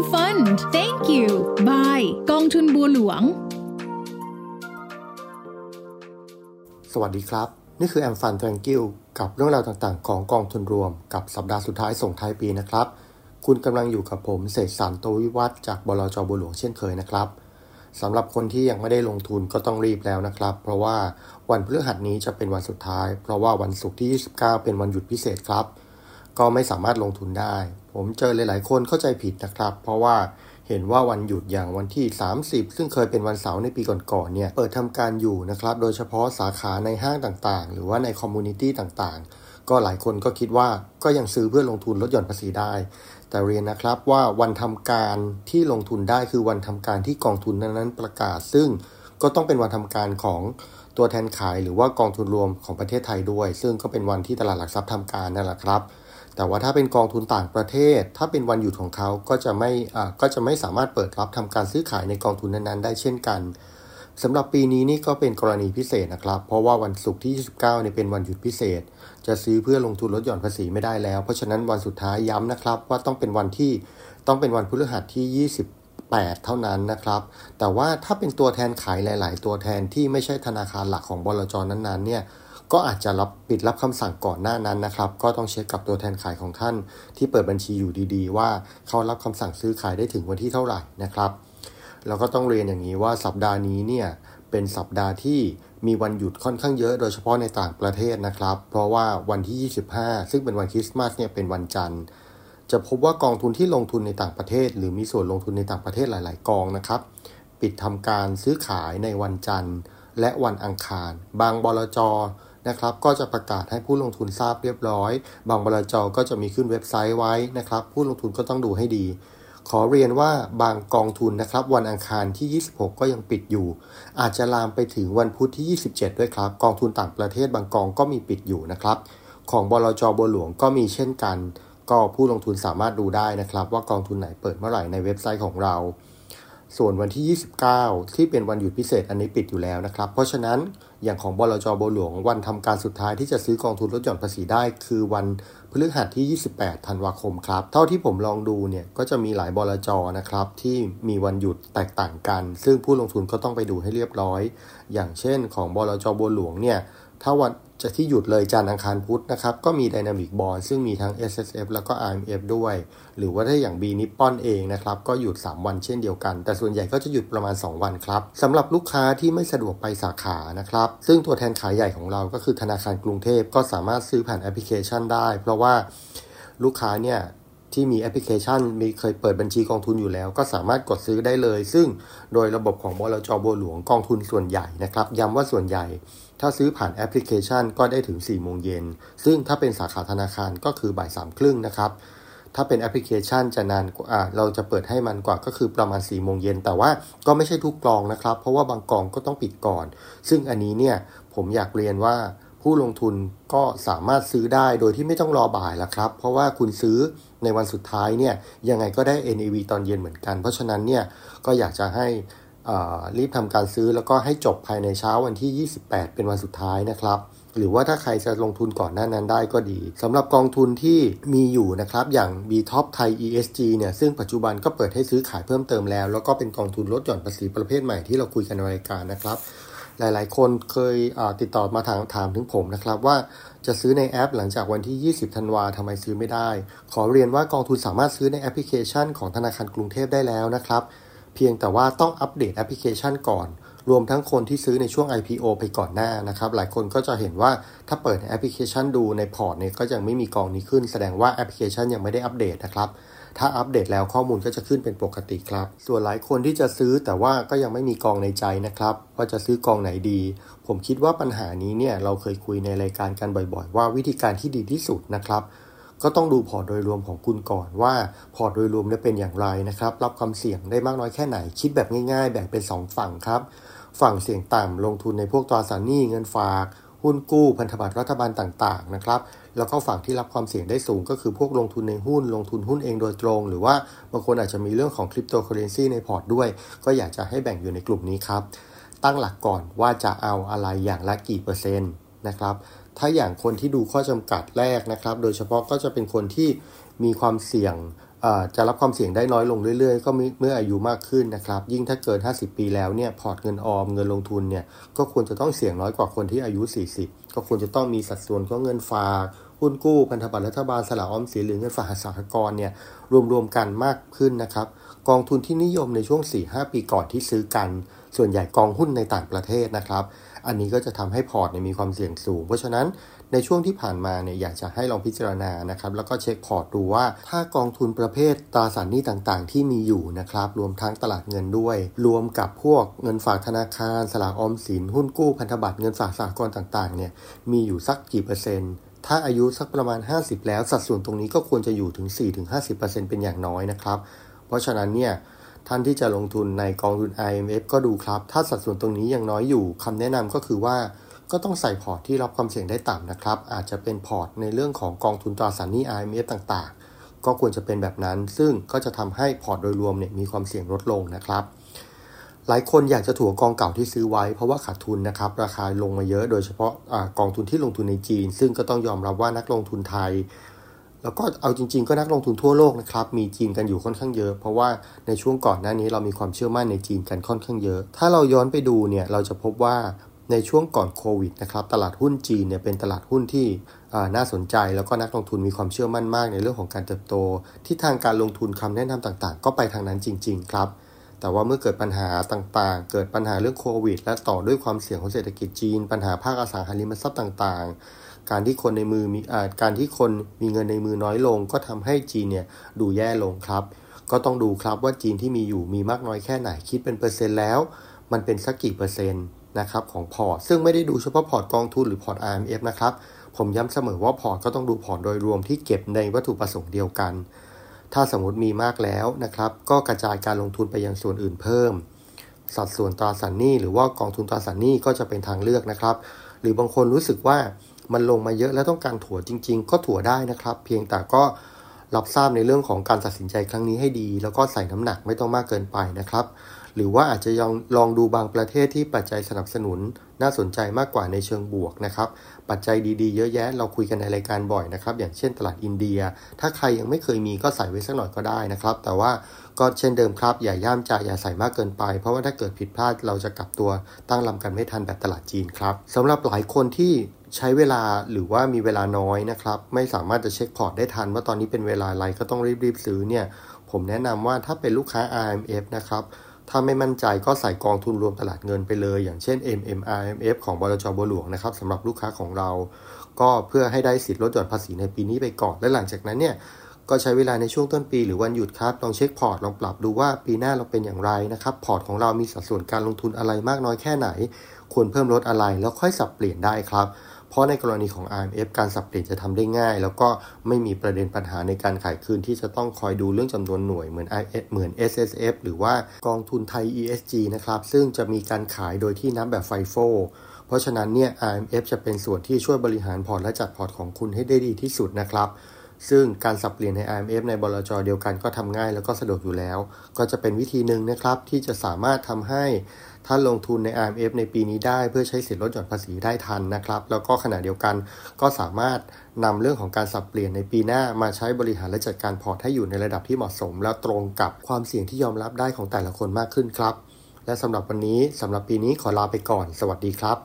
M Fund Thank you Bye กองทุนบัวหลวง สวัสดีครับ นี่คือแอมฟัน Thank you กับเรื่องราวต่างๆ ของกองทุนรวม กับสัปดาห์สุดท้ายส่งท้ายปีนะครับ คุณกำลังอยู่กับผมเศษสารโตวิวัฒจากบลจบัวหลวงเช่นเคยนะครับสำหรับคนที่ยังไม่ได้ลงทุนก็ต้องรีบแล้วนะครับ เพราะว่าวันพฤหัสนี้จะเป็นวันสุดท้าย เพราะว่าวันศุกร์ที่ 29 เป็นวันหยุดพิเศษครับ ก็ไม่สามารถลงทุนได้ ผมเจอหลาย ๆ คนเข้าใจผิดนะครับ เพราะว่าเห็นว่าวันหยุดอย่างวันที่ 30 ซึ่งเคยเป็นวันเสาร์ในปีก่อน ๆ เนี่ย เปิดทำการอยู่นะครับ โดยเฉพาะสาขาในห้างต่าง ๆ หรือว่าใน community ต่าง ๆ ก็หลายคนก็คิดว่าก็ยังซื้อเพื่อลงทุนลดหย่อนภาษีได้ แต่เรียนนะครับว่าวันทำการที่ลงทุนได้คือวันทำการที่กองทุนนั้นๆประกาศ ซึ่งก็ต้องเป็นวันทำการของตัวแทนขายหรือว่ากองทุนรวมของประเทศไทยด้วย ซึ่งก็เป็นวันที่ตลาดหลักทรัพย์ทำการนั่นแหละครับ แต่ว่าถ้าเป็นกองทุนต่างประเทศ ถ้าเป็นวันหยุดของเขาก็จะไม่ก็จะไม่สามารถเปิดรับทำการซื้อขายในกองทุนนั้นๆ ได้เช่นกันสำหรับปีนี้นี่ก็เป็นกรณีพิเศษนะครับ เพราะว่าวันศุกร์ที่ 29เนี่ยเป็นวันหยุดพิเศษ จะซื้อเพื่อลงทุนลดหย่อนภาษีไม่ได้แล้ว เพราะฉะนั้นวันสุดท้ายย้ำนะครับ ว่าต้องเป็นวันที่ต้องเป็นวันพฤหัสที่ 28 เท่านั้นนะครับ แต่ว่าถ้าเป็นตัวแทนขายหลาย ๆ ตัวแทนที่ไม่ใช่ธนาคารหลักของบลจนั้นๆเนี่ย ก็อาจจะรับปิดรับคำสั่งก่อนหน้านั้นนะครับ ก็ต้องเช็คกับตัวแทนขายของท่าน ที่เปิดบัญชีอยู่ดีๆ ว่าเขารับคำสั่งซื้อขายได้ถึงวันที่เท่าไหร่นะครับแล้วก็ต้องเรียนอย่างนี้ว่าสัปดาห์นี้เนี่ยเป็นสัปดาห์ที่มีวันหยุดค่อนข้างเยอะโดยเฉพาะในต่างประเทศนะครับ เพราะว่าวันที่ 25 ซึ่งเป็นวันคริสต์มาสเนี่ยเป็นวันจันทร์ จะพบว่ากองทุนที่ลงทุนในต่างประเทศ หรือมีส่วนลงทุนในต่างประเทศหลาย ๆ กองนะครับ ปิดทำการซื้อขายในวันจันทร์ และวันอังคาร บางบลจ นะครับก็จะประกาศให้ผู้ลงทุนทราบเรียบร้อย บางบลจก็จะมีขึ้นเว็บไซต์ไว้นะครับ ผู้ลงทุนก็ต้องดูให้ดี ขอเรียนว่าบางกองทุนนะครับ วันอังคารที่ 26 ก็ยังปิดอยู่ อาจจะลามไปถึงวันพุธที่ 27 ด้วยครับ กองทุนต่างประเทศบางกองก็มีปิดอยู่นะครับ ของบลจบัวหลวงก็มีเช่นกัน ก็ผู้ลงทุนสามารถดูได้นะครับ ว่ากองทุนไหนเปิดเมื่อไหร่ในเว็บไซต์ของเราส่วนวันที่ 29 ที่เป็นวันหยุดพิเศษอันนี้ปิดอยู่แล้วนะครับ เพราะฉะนั้น อย่างของบลจบัวหลวง วันทำการสุดท้ายที่จะซื้อกองทุนลดหย่อนภาษีได้ คือวันพฤหัสที่ 28 ธันวาคมครับ เท่าที่ผมลองดูเนี่ยก็จะมีหลายบลจนะครับที่มีวันหยุดแตกต่างกัน ซึ่งผู้ลงทุนก็ต้องไปดูให้เรียบร้อย อย่างเช่น ของบลจบัวหลวงเนี่ย ถ้าวันจะที่หยุดเลยจันทร์อังคารพุธนะครับ ก็มี Dynamic Bond ซึ่งมีทั้ง S S F แล้วก็ I M F ด้วย หรือว่าถ้าอย่าง B Nippon เองนะครับ ก็หยุด 3 วันเช่นเดียวกัน แต่ส่วนใหญ่ก็จะหยุดประมาณ 2 วันครับสำหรับลูกค้าที่ไม่สะดวกไปสาขานะครับ ซึ่งตัวแทนขายใหญ่ของเราก็คือธนาคารกรุงเทพก็สามารถซื้อผ่านแอปพลิเคชันได้ เพราะว่าลูกค้าเนี่ย ที่มีแอปพลิเคชันมีเคยเปิดบัญชีกองทุนอยู่แล้ว ก็สามารถกดซื้อได้เลย ซึ่งโดยระบบของบลจบัวหลวงกองทุนส่วนใหญ่นะครับย้ำว่าส่วนใหญ่ ถ้าซื้อผ่านแอปพลิเคชันก็ได้ถึง4โมงเย็นซึ่งถ้าเป็นสาขาธนาคารก็คือบ่ายสามครึ่งนะครับถ้าเป็นแอปพลิเคชันจะนานกว่าเราจะเปิดให้มันกว่าก็คือประมาณ4ี่โมงเย็นแต่ว่าก็ไม่ใช่ทุกกองนะครับ เพราะว่าบางกองก็ต้องปิดก่อน ซึ่งอันนี้เนี่ยผมอยากเรียนว่าผู้ลงทุนก็สามารถซื้อได้โดยที่ไม่ต้องรอบ่ายละครับ เพราะว่าคุณซื้อ ในวันสุดท้ายเนี่ยยังไงก็ได้ NAV ตอนเย็นเหมือนกัน เพราะฉะนั้นเนี่ยก็อยากจะให้รีบทำการซื้อแล้วก็ให้จบภายในเช้าวันที่ 28 เป็นวันสุดท้ายนะครับ หรือว่าถ้าใครจะลงทุนก่อนหน้านั้นได้ก็ดีสำหรับกองทุนที่มีอยู่นะครับ อย่าง B Top Thai ESG เนี่ยซึ่งปัจจุบันก็เปิดให้ซื้อขายเพิ่มเติมแล้ว แล้วก็เป็นกองทุนลดหย่อนภาษีประเภทใหม่ที่เราคุยกันในรายการนะครับ หลาย ๆ คนเคยติดต่อมาถามถามถึงผมนะครับว่าจะซื้อในแอปหลังจากวันที่ 20 ธันวาทำไมซื้อไม่ได้ ขอเรียนว่ากองทุนสามารถซื้อในแอปพลิเคชันของธนาคารกรุงเทพได้แล้วนะครับ เพียงแต่ว่าต้องอัปเดตแอปพลิเคชันก่อน รวมทั้งคนที่ซื้อในช่วง IPO ไปก่อนหน้านะครับ หลายคนก็จะเห็นว่าถ้าเปิดแอปพลิเคชันดูในพอร์ตเนี่ยก็ยังไม่มีกองนี้ขึ้น แสดงว่าแอปพลิเคชันยังไม่ได้อัปเดตนะครับ ถ้าอัปเดตแล้วข้อมูลก็จะขึ้นเป็นปกติครับ ส่วนหลายคนที่จะซื้อแต่ว่าก็ยังไม่มีกองในใจนะครับ ว่าจะซื้อกองไหนดี ผมคิดว่าปัญหานี้เนี่ยเราเคยคุยในรายการกันบ่อยๆ ว่าวิธีการที่ดีที่สุดนะครับก็ต้องดูพอร์ตโดยรวมของคุณก่อนว่าพอร์ตโดยรวมเป็นอย่างไรนะครับ รับความเสี่ยงได้มากน้อยแค่ไหน คิดแบบง่ายๆ แบ่งเป็น 2 ฝั่งครับ ฝั่งเสี่ยงต่ำลงทุนในพวกตราสารหนี้เงินฝาก หุ้นกู้พันธบัตรรัฐบาลต่างๆนะครับ แล้วก็ฝั่งที่รับความเสี่ยงได้สูงก็คือพวกลงทุนในหุ้น ลงทุนหุ้นเองโดยตรง หรือว่าบางคนอาจจะมีเรื่องของคริปโตเคอเรนซีในพอร์ตด้วย ก็อยากจะให้แบ่งอยู่ในกลุ่มนี้ครับ ตั้งหลักก่อนว่าจะเอาอะไรอย่างละกี่เปอร์เซ็นต์นะครับ ถ้าอย่างคนที่ดูข้อจำกัดแรกนะครับ โดยเฉพาะก็จะเป็นคนที่มีความเสี่ยง จะรับความเสี่ยงได้น้อยลงเรื่อยๆ ก็เมื่ออายุมากขึ้นนะครับ ยิ่งถ้าเกิน 50 ปีแล้วเนี่ยพอร์ตเงินออมเงินลงทุนเนี่ยก็ควรจะต้องเสี่ยงน้อยกว่าคนที่อายุ 40 ก็ควรจะต้องมีสัดส่วนของเงินฝาก หุ้นกู้พันธบัตรรัฐบาลสลากออมสินหรือเงินฝากสหกรณ์เนี่ยรวมๆกันมากขึ้นนะครับ กองทุนที่นิยมในช่วง 4-5 ปีก่อนที่ซื้อกัน ส่วนใหญ่กองหุ้นในต่างประเทศนะครับ อันนี้ก็จะทำให้พอร์ตมีความเสี่ยงสูง เพราะฉะนั้นในช่วงที่ผ่านมาเนี่ยอยากจะให้ลองพิจารณานะครับแล้วก็เช็คพอร์ตดูว่า ถ้ากองทุนประเภทตราสารหนี้ต่างๆ ที่มีอยู่นะครับรวมทั้งตลาดเงินด้วย รวมกับพวกเงินฝากธนาคาร สลากออมสิน หุ้นกู้พันธบัตรเงินฝากสหกรณ์ต่างๆเนี่ยมีอยู่สักกี่เปอร์เซ็นต์ ถ้าอายุสักประมาณ 50 แล้ว สัดส่วนตรงนี้ก็ควรจะอยู่ถึง 4-50%เป็นอย่างน้อยนะครับ เพราะฉะนั้นเนี่ยท่านที่จะลงทุนในกองทุน IMF ก็ดูครับ ถ้าสัดส่วนตรงนี้ยังน้อยอยู่คำแนะนำก็คือว่าก็ต้องใส่พอร์ตที่รับความเสี่ยงได้ต่ำนะครับ อาจจะเป็นพอร์ตในเรื่องของกองทุนตราสารหนี้ IMF ต่างๆ ก็ควรจะเป็นแบบนั้น ซึ่งก็จะทำให้พอร์ตโดยรวมเนี่ยมีความเสี่ยงลดลงนะครับ หลายคนอยากจะถัวกองเก่าที่ซื้อไว้ เพราะว่าขาดทุนนะครับ ราคาลงมาเยอะโดยเฉพาะอกองทุนที่ลงทุนในจีน ซึ่งก็ต้องยอมรับว่านักลงทุนไทย แล้วก็เอาจริง ๆ ก็นักลงทุนทั่วโลกนะครับ มีจีนกันอยู่ค่อนข้างเยอะ เพราะว่าในช่วงก่อนหน้านี้เรามีความเชื่อมั่นในจีนกันค่อนข้างเยอะ ถ้าเราย้อนไปดูเนี่ยเราจะพบว่าในช่วงก่อนโควิดนะครับตลาดหุ้นจีนเนี่ยเป็นตลาดหุ้นที่น่าสนใจ แล้วก็นักลงทุนมีความเชื่อมั่นมากในเรื่องของการเติบโตที่ทางการลงทุนคำแนะนำต่างๆ ก็ไปทางนั้นจริง ๆ ครับ แต่ว่าเมื่อเกิดปัญหาต่างๆ เกิดปัญหาเรื่องโควิด และต่อด้วยความเสี่ยงของเศรษฐกิจจีน ปัญหาภาคอสังหาริมทรัพย์ต่างๆ การที่คนในมือมีการที่คนมีเงินในมือน้อยลง ก็ทำให้จีนเนี่ยดูแย่ลงครับ ก็ต้องดูครับว่าจีนที่มีอยู่มีมากน้อยแค่ไหนคิดเป็นเปอร์เซ็นต์แล้ว มันเป็นสักกี่เปอร์เซ็นต์นะครับของพอร์ต ซึ่งไม่ได้ดูเฉพาะพอร์ตกองทุนหรือพอร์ต IMF นะครับ ผมย้ำเสมอว่าพอร์ตก็ต้องดูพอร์ตโดยรวมที่เก็บในวัตถุประสงค์เดียวกัน ถ้าสมมติมีมากแล้วนะครับ ก็กระจายการลงทุนไปยังส่วนอื่นเพิ่ม สัดส่วนตราสารหนี้หรือว่ากองทุนตราสารหนี้ก็จะเป็นทางเลือกนะครับ หรือบางคนรู้สึกว่ามันลงมาเยอะแล้วต้องการถั่วจริง ๆ ก็ถั่วได้นะครับ เพียงแต่ก็รับทราบในเรื่องของการตัดสินใจครั้งนี้ให้ดี แล้วก็ใส่น้ำหนักไม่ต้องมากเกินไปนะครับ หรือว่าอาจจะยังลองดูบางประเทศที่ปัจจัยสนับสนุนน่าสนใจมากกว่าในเชิงบวกนะครับ ปัจจัยดีๆเยอะแยะเราคุยกันในรายการบ่อยนะครับ อย่างเช่นตลาดอินเดีย ถ้าใครยังไม่เคยมีก็ใส่ไว้สักหน่อยก็ได้นะครับ แต่ว่าก็เช่นเดิมครับ อย่าย่ามใจอย่าใส่มากเกินไป เพราะว่าถ้าเกิดผิดพลาดเราจะกลับตัวตั้งลำกันไม่ทันแบบตลาดจีนครับสำหรับหลายคนที่ใช้เวลาหรือว่ามีเวลาน้อยนะครับ ไม่สามารถจะเช็คพอร์ตได้ทัน ว่าตอนนี้เป็นเวลาอะไรก็ต้องรีบๆซื้อเนี่ยผมแนะนำว่าถ้าเป็นลูกค้า RMF นะครับ ถ้าไม่มั่นใจก็ใส่กองทุนรวมตลาดเงินไปเลย อย่างเช่น MMRMF ของบลจบัวหลวงนะครับสำหรับลูกค้าของเรา ก็เพื่อให้ได้สิทธิ์ลดหย่อนภาษีในปีนี้ไปก่อน และหลังจากนั้นเนี่ยก็ใช้เวลาในช่วงต้นปีหรือวันหยุดครับ ลองเช็คพอร์ต ลองปรับดูว่าปีหน้าเราเป็นอย่างไรนะครับ พอร์ตของเรามีสัดส่วนการลงทุนอะไรมากน้อยแค่ไหน ควรเพิ่มลดอะไรแล้วค่อยสับเปลี่ยนได้ครับ เพราะในกรณีของ IMF การสับเปลี่ยนจะทำได้ง่าย แล้วก็ไม่มีประเด็นปัญหาในการขายคืนที่จะต้องคอยดูเรื่องจำนวนหน่วยเหมือน IS เหมือน SSF หรือว่ากองทุนไทย ESG นะครับซึ่งจะมีการขายโดยที่นับแบบ FIFO เพราะฉะนั้นเนี่ย RMF จะเป็นส่วนที่ช่วยบริหารพอร์ตและจัดพอร์ตของคุณให้ได้ดีที่สุดนะครับซึ่งการสับเปลี่ยนใน RMF ในบลจเดียวกันก็ทำง่ายแล้วก็สะดวกอยู่แล้ว ก็จะเป็นวิธีหนึ่งนะครับที่จะสามารถทำให้ ท่านลงทุนใน RMF ในปีนี้ได้เพื่อใช้สิทธิลดหย่อนภาษีได้ทันนะครับ แล้วก็ขณะเดียวกันก็สามารถนำเรื่องของการสับเปลี่ยนในปีหน้ามาใช้บริหารและจัดการพอร์ตให้อยู่ในระดับที่เหมาะสม และตรงกับความเสี่ยงที่ยอมรับได้ของแต่ละคนมากขึ้นครับ และสำหรับวันนี้สำหรับปีนี้ขอลาไปก่อน สวัสดีครับ